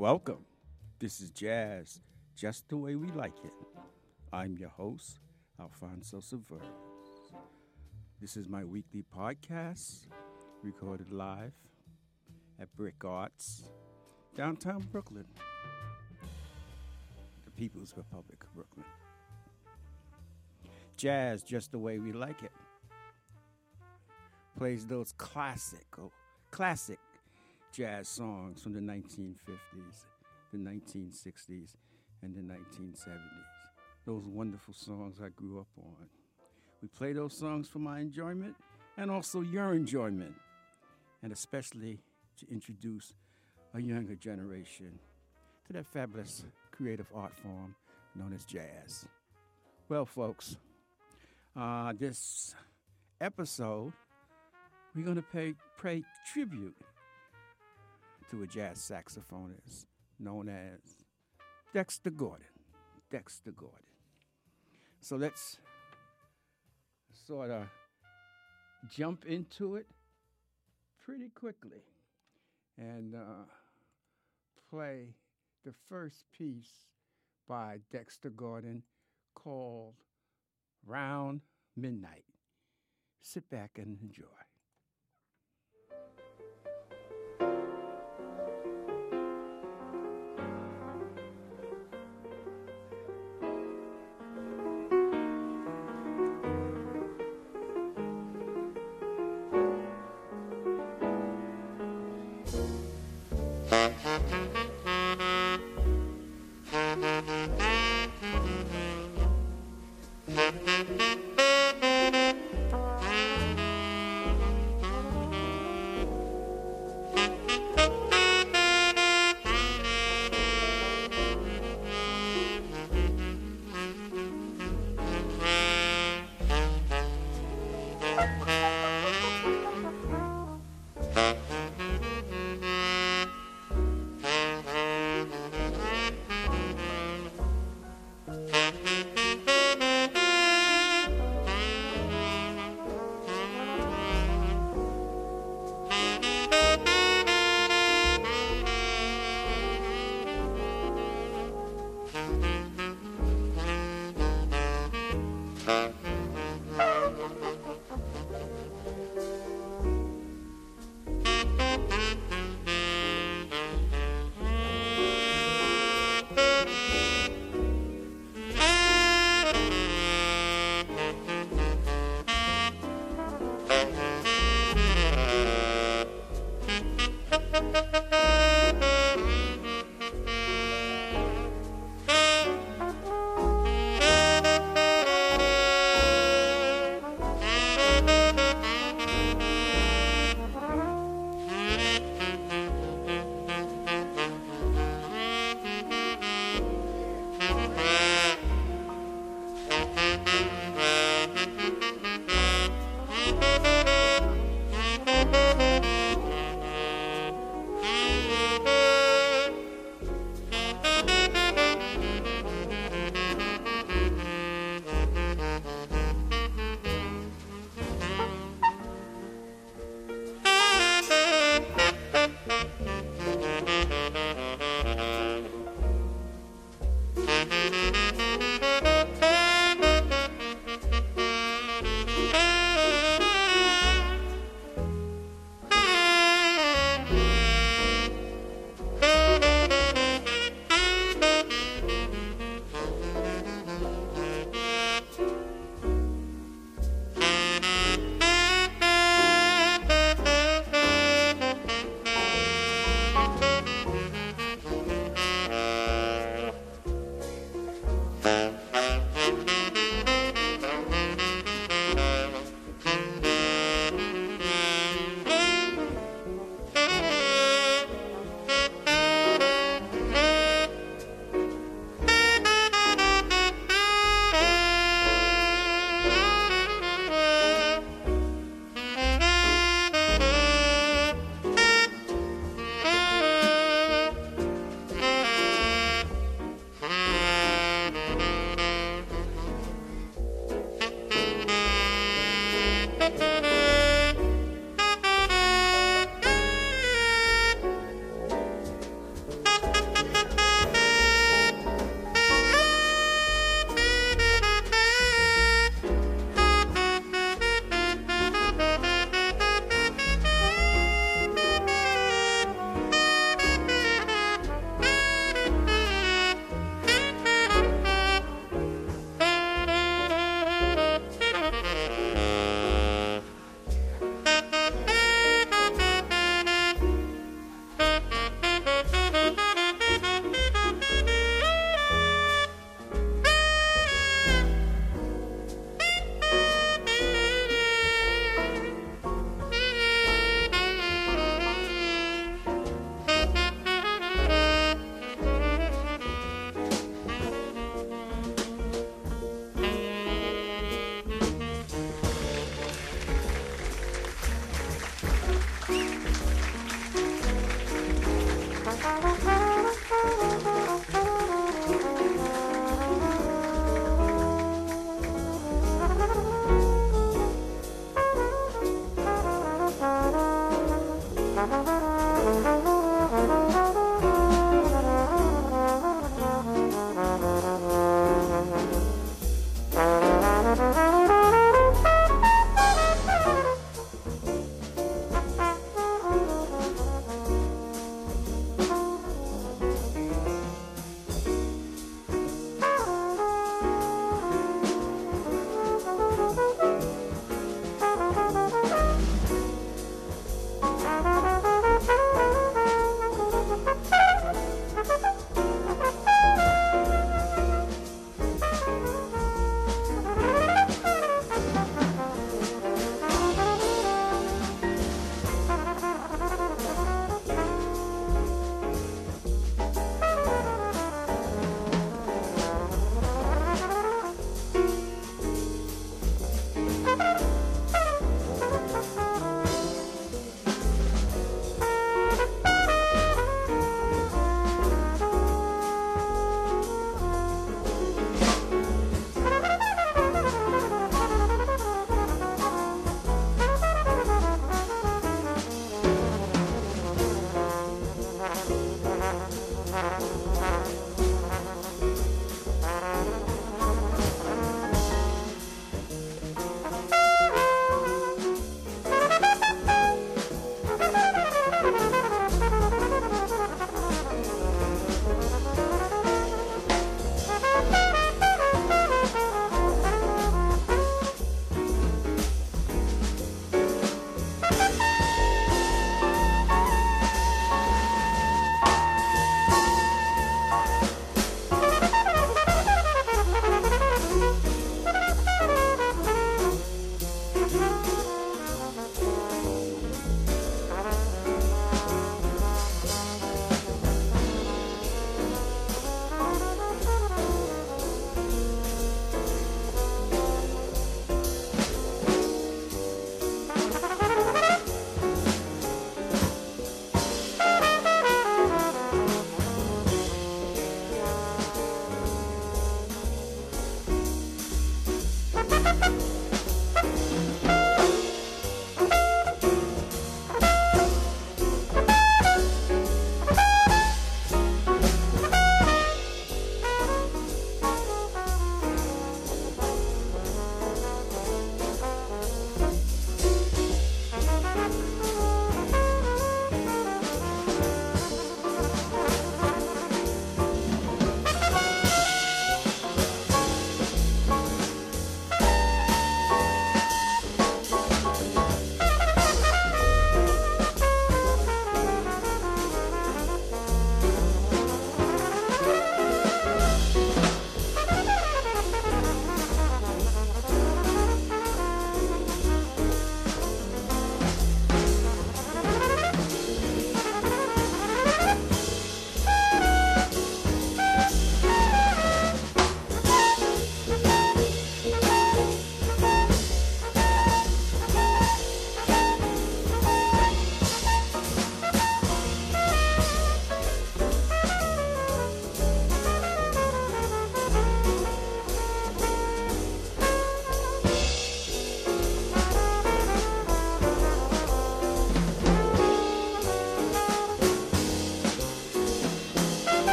Welcome. This is Jazz, just the way we like it. I'm your host, Alfonso Severus. This is my weekly podcast, recorded live at Brick Arts, downtown Brooklyn, the People's Republic of Brooklyn. Jazz, just the way we like it, plays those classical, classic jazz songs from the 1950s, the 1960s, and the 1970s. Those wonderful songs I grew up on. We play those songs for my enjoyment and also your enjoyment, and especially to introduce a younger generation to that fabulous creative art form known as jazz. Well, folks, uh, this episode, we're going to pay, pay tribute to a jazz saxophonist known as Dexter Gordon. Dexter Gordon. So let's sort of jump into it pretty quickly and uh, play the first piece by Dexter Gordon called Round Midnight. Sit back and enjoy.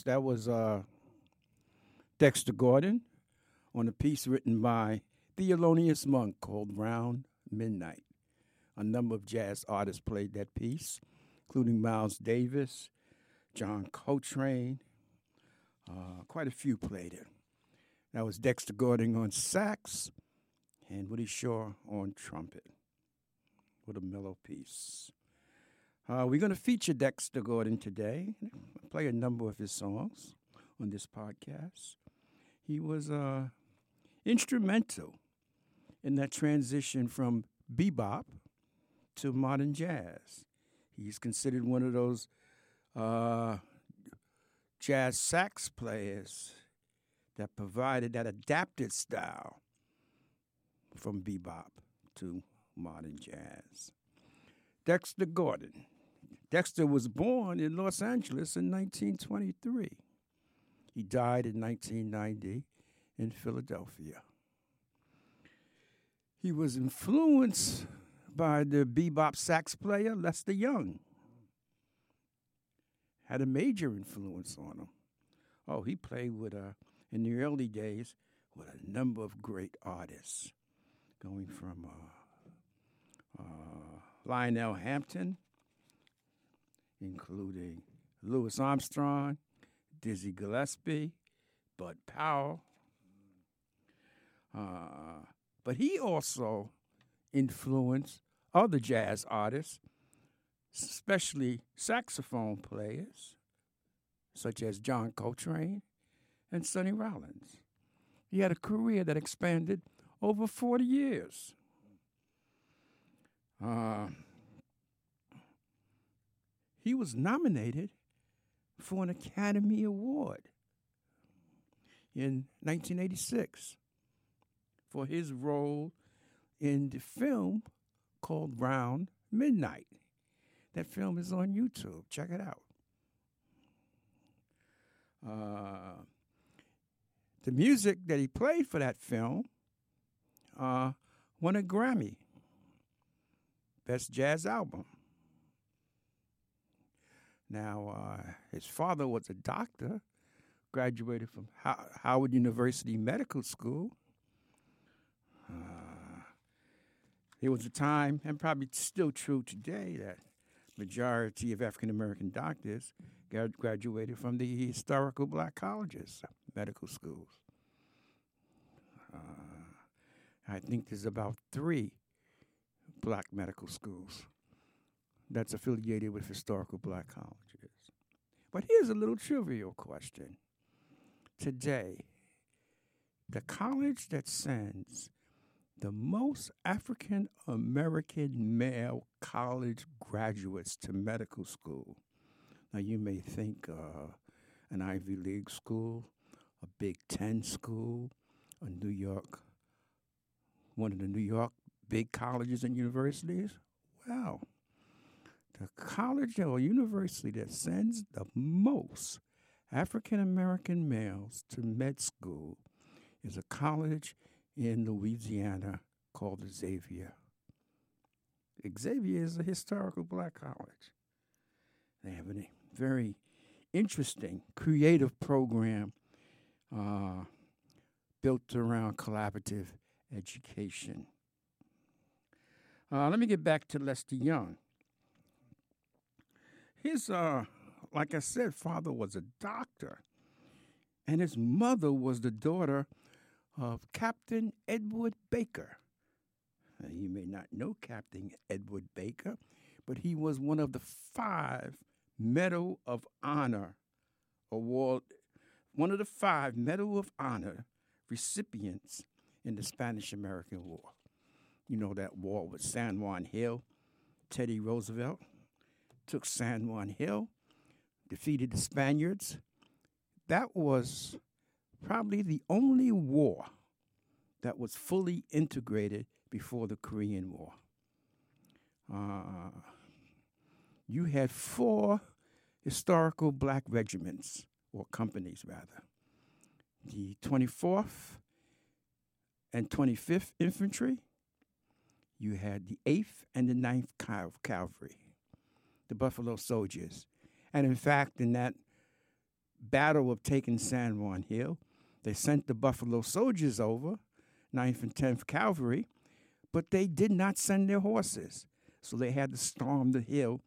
That was uh, Dexter Gordon on a piece written by Thelonious Monk called Round Midnight. A number of jazz artists played that piece, including Miles Davis, John Coltrane. Uh, quite a few played it. That was Dexter Gordon on sax and Woody Shaw on trumpet. What a mellow piece. Uh, we're going to feature Dexter Gordon today, play a number of his songs on this podcast. He was uh, instrumental in that transition from bebop to modern jazz. He's considered one of those uh, jazz sax players that provided that adapted style from bebop to modern jazz. Dexter Gordon. Dexter was born in Los Angeles in 1923. He died in 1990 in Philadelphia. He was influenced by the bebop sax player Lester Young. Had a major influence on him. Oh, he played with, uh, in the early days, with a number of great artists, going from uh, uh, Lionel Hampton including Louis Armstrong, Dizzy Gillespie, Bud Powell. Uh, but he also influenced other jazz artists, especially saxophone players, such as John Coltrane and Sonny Rollins. He had a career that expanded over 40 years. Uh, he was nominated for an Academy Award in 1986 for his role in the film called Round Midnight. That film is on YouTube. Check it out. Uh, the music that he played for that film uh, won a Grammy, Best Jazz Album. Now, uh, his father was a doctor, graduated from How- Howard University Medical School. Uh, there was a time, and probably still true today, that majority of African American doctors graduated from the historical black colleges, medical schools. Uh, I think there's about three black medical schools that's affiliated with historical black colleges. But here's a little trivial question. Today, the college that sends the most African American male college graduates to medical school. Now, you may think uh, an Ivy League school, a Big Ten school, a New York, one of the New York big colleges and universities? Well, the college or university that sends the most African American males to med school is a college in Louisiana called Xavier. Xavier is a historical black college. They have a very interesting, creative program uh, built around collaborative education. Uh, let me get back to Lester Young. His, uh, like I said, father was a doctor, and his mother was the daughter of Captain Edward Baker. Now, you may not know Captain Edward Baker, but he was one of the five Medal of Honor award, one of the five Medal of Honor recipients in the Spanish American War. You know that war with San Juan Hill. Teddy Roosevelt took San Juan Hill, defeated the Spaniards. That was probably the only war that was fully integrated before the Korean War. Uh, you had four historical black regiments, or companies rather the 24th and 25th Infantry, you had the 8th and the 9th Cal- Cavalry, the Buffalo Soldiers. And in fact, in that battle of taking San Juan Hill, they sent the Buffalo Soldiers over, 9th and 10th Cavalry, but they did not send their horses. So they had to storm the hill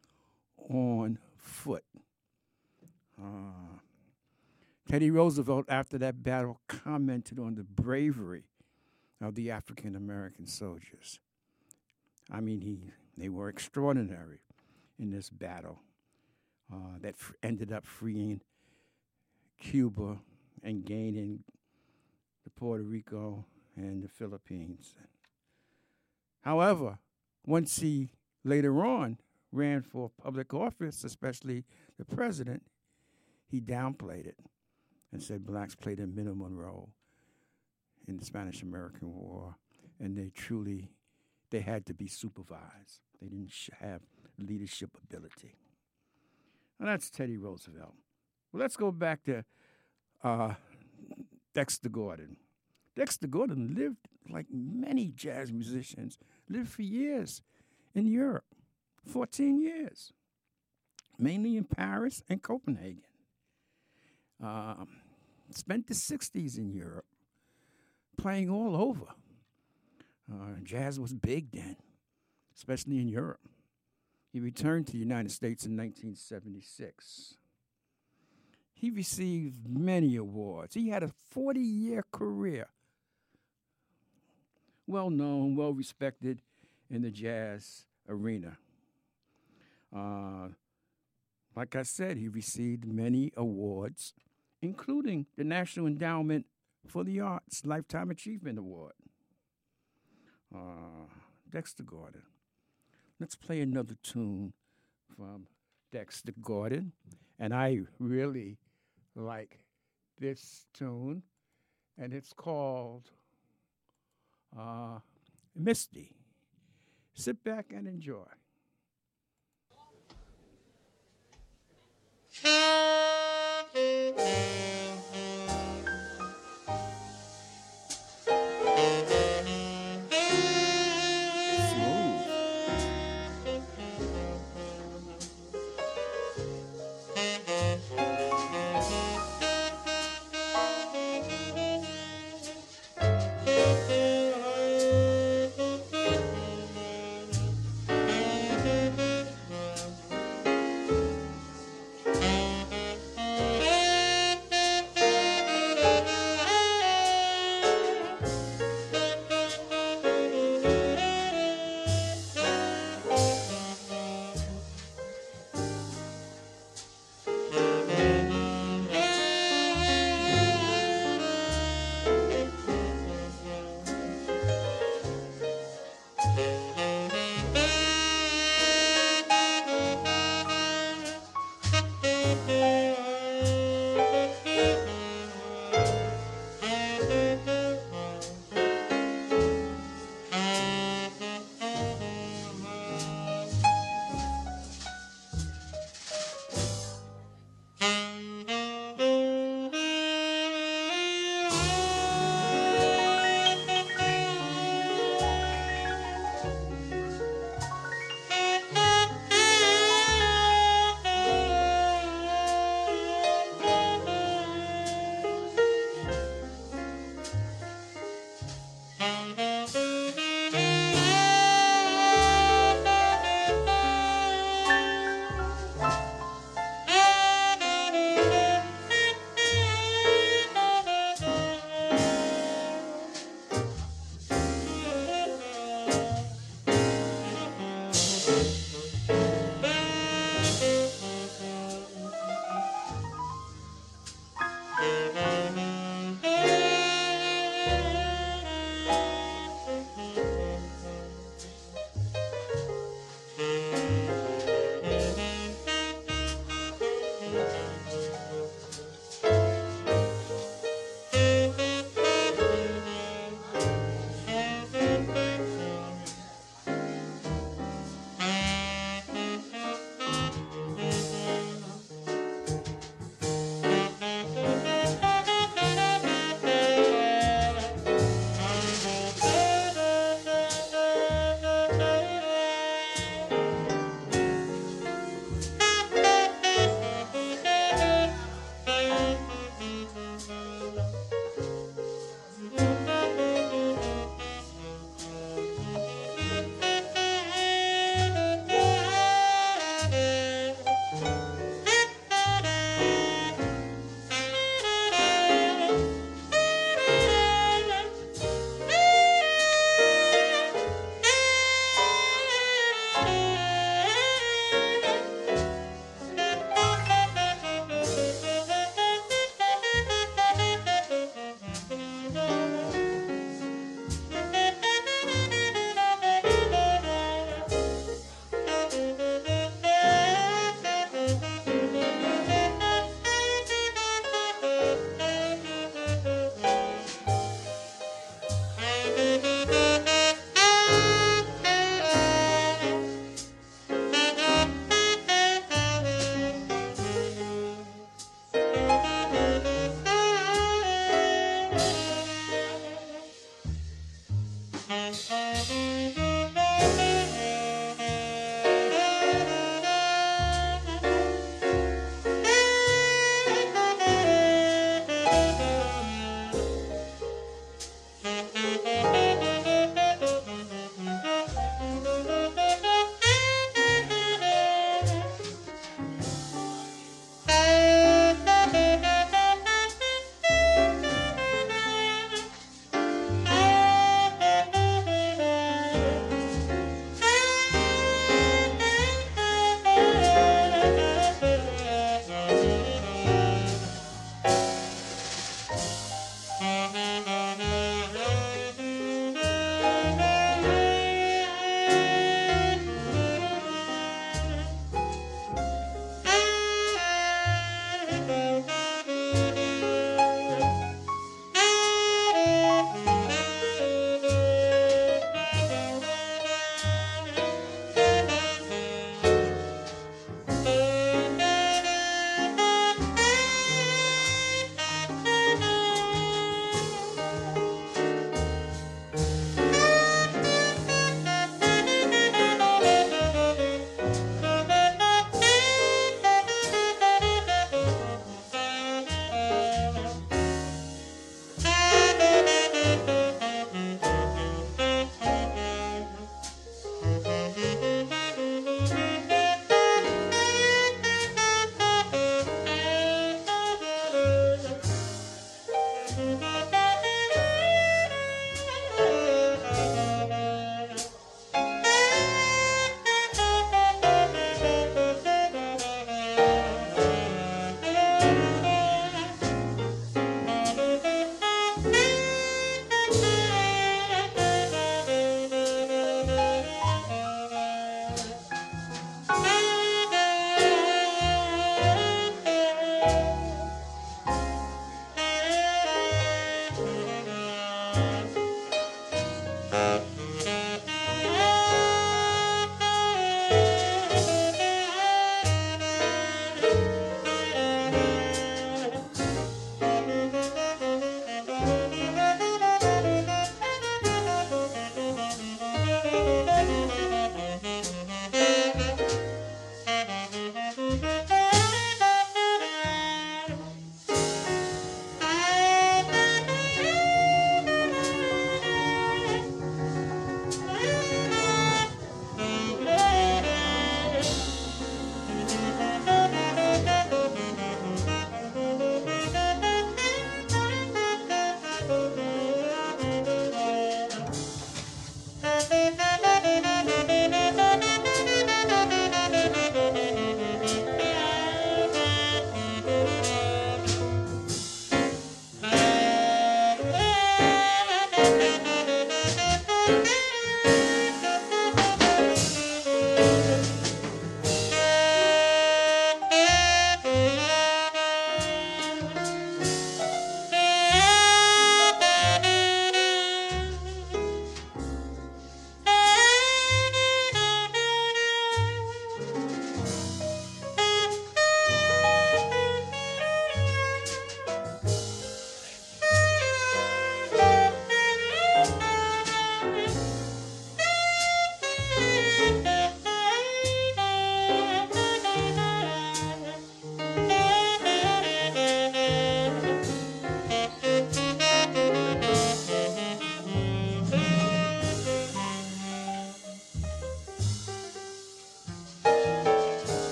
on foot. Uh, Teddy Roosevelt, after that battle, commented on the bravery of the African American soldiers. I mean, he, they were extraordinary in this battle uh, that f- ended up freeing Cuba and gaining the Puerto Rico and the Philippines. However, once he later on ran for public office, especially the president, he downplayed it and said blacks played a minimum role in the Spanish American War, and they truly they had to be supervised. They didn't have leadership ability. And that's Teddy Roosevelt. Well, let's go back to uh, Dexter Gordon. Dexter Gordon lived, like many jazz musicians, lived for years in Europe, 14 years, mainly in Paris and Copenhagen. Um, spent the 60s in Europe, playing all over. Uh, jazz was big then, especially in Europe. He returned to the United States in 1976. He received many awards. He had a 40 year career. Well known, well respected in the jazz arena. Uh, like I said, he received many awards, including the National Endowment for the Arts Lifetime Achievement Award. Uh, Dexter Gordon. Let's play another tune from Dexter Gordon. And I really like this tune, and it's called uh, Misty. Sit back and enjoy.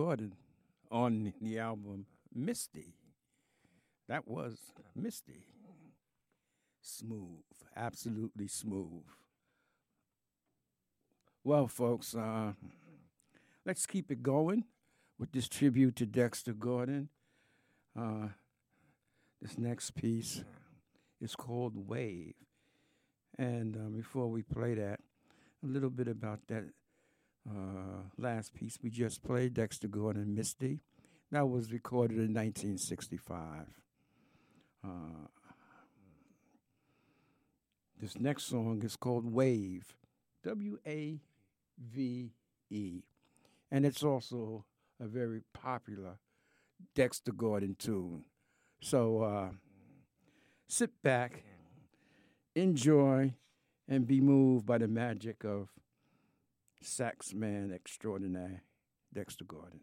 Gordon on the album Misty. That was Misty. Smooth, absolutely smooth. Well, folks, uh, let's keep it going with this tribute to Dexter Gordon. Uh, this next piece is called Wave. And uh, before we play that, a little bit about that uh, last piece we just played, Dexter Gordon and Misty. That was recorded in 1965. Uh, this next song is called Wave, W A V E. And it's also a very popular Dexter Gordon tune. So uh, sit back, enjoy, and be moved by the magic of sax man extraordinaire, Dexter Gordon.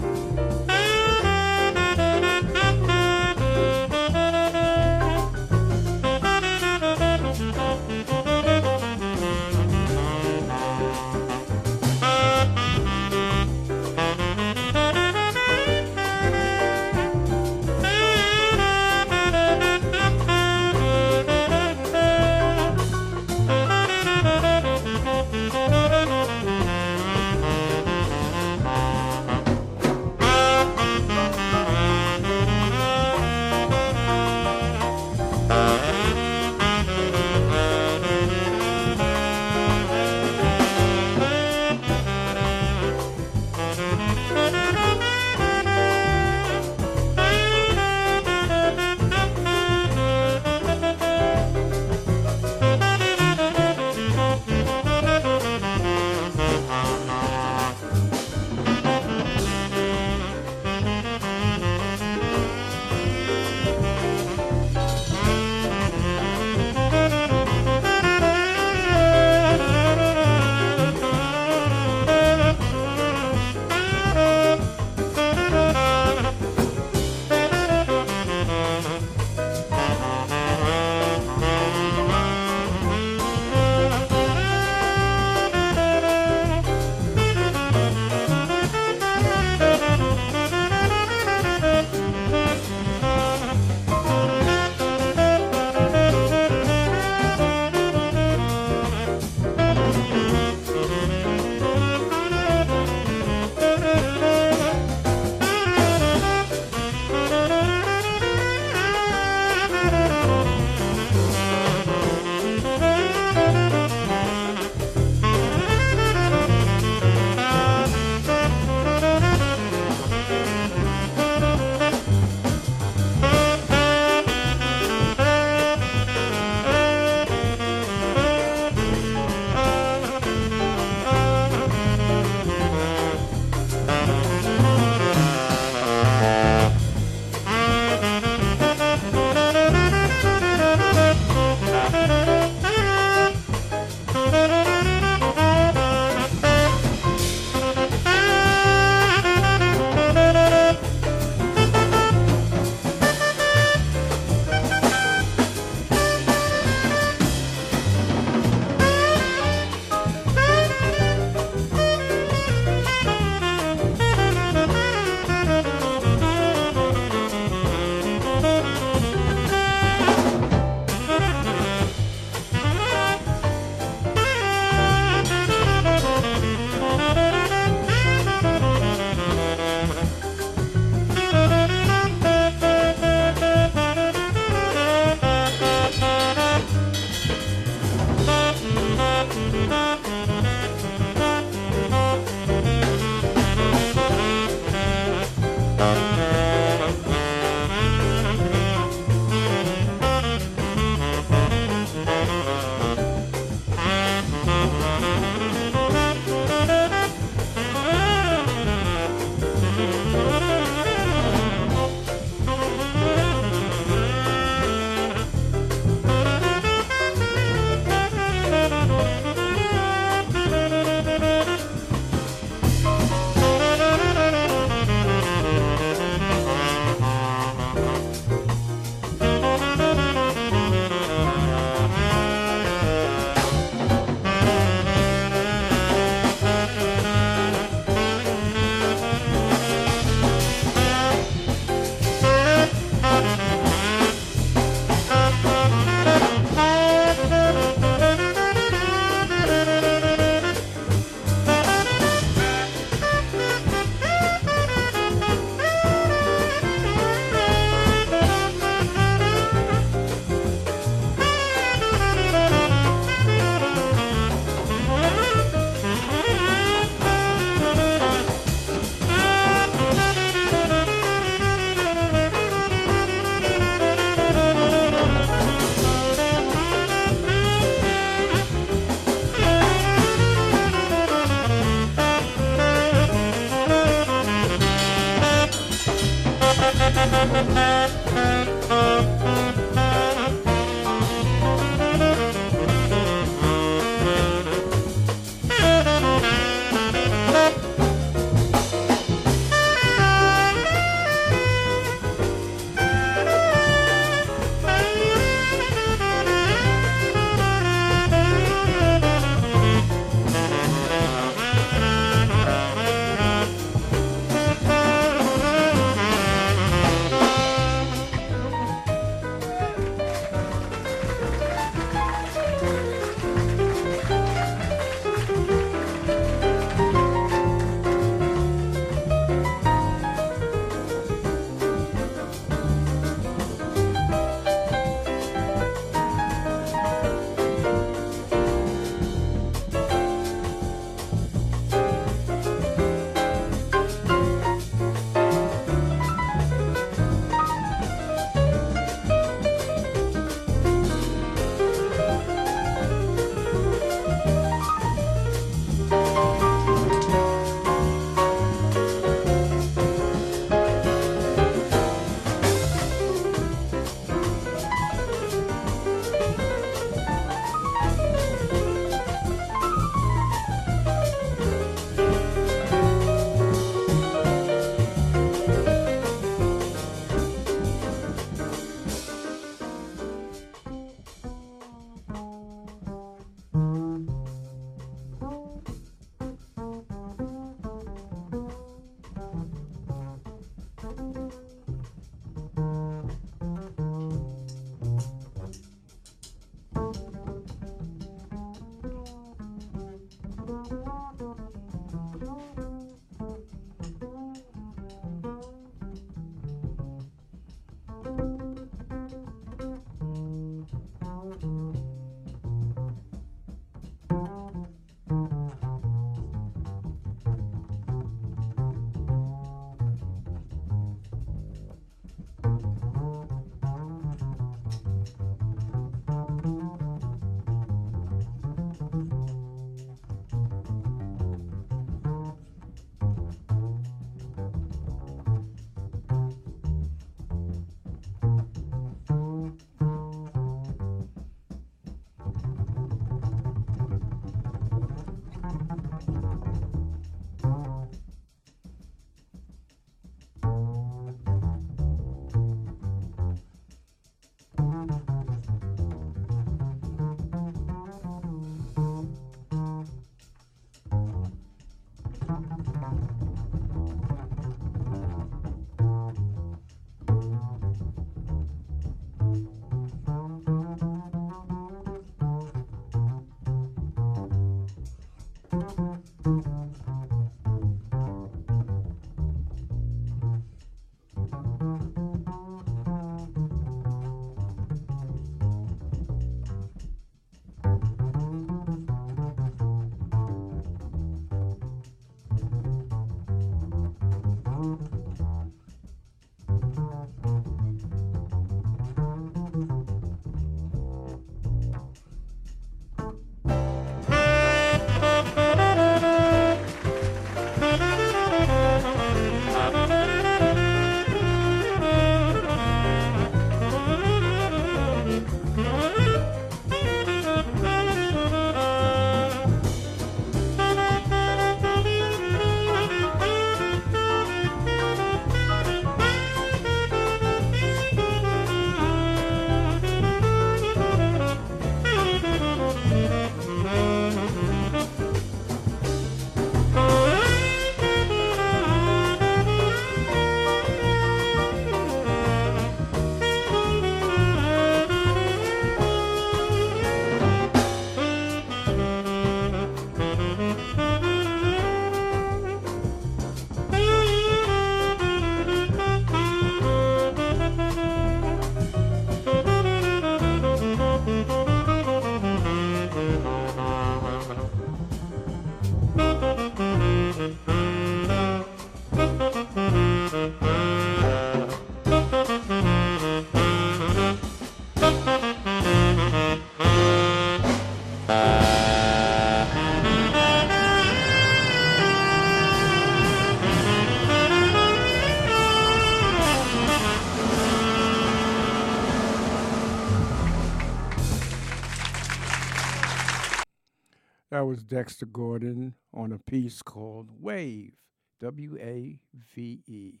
Dexter Gordon on a piece called Wave, W A V E.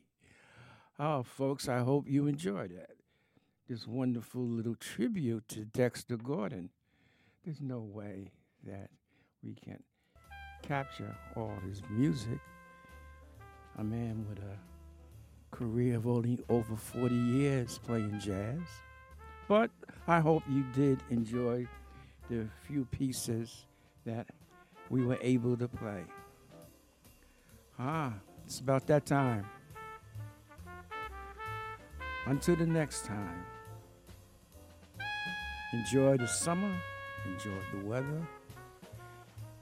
Oh, folks, I hope you enjoyed that. This wonderful little tribute to Dexter Gordon. There's no way that we can capture all his music. A man with a career of only over 40 years playing jazz. But I hope you did enjoy the few pieces that we were able to play. Ah, it's about that time. Until the next time, enjoy the summer, enjoy the weather,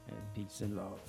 and peace and love.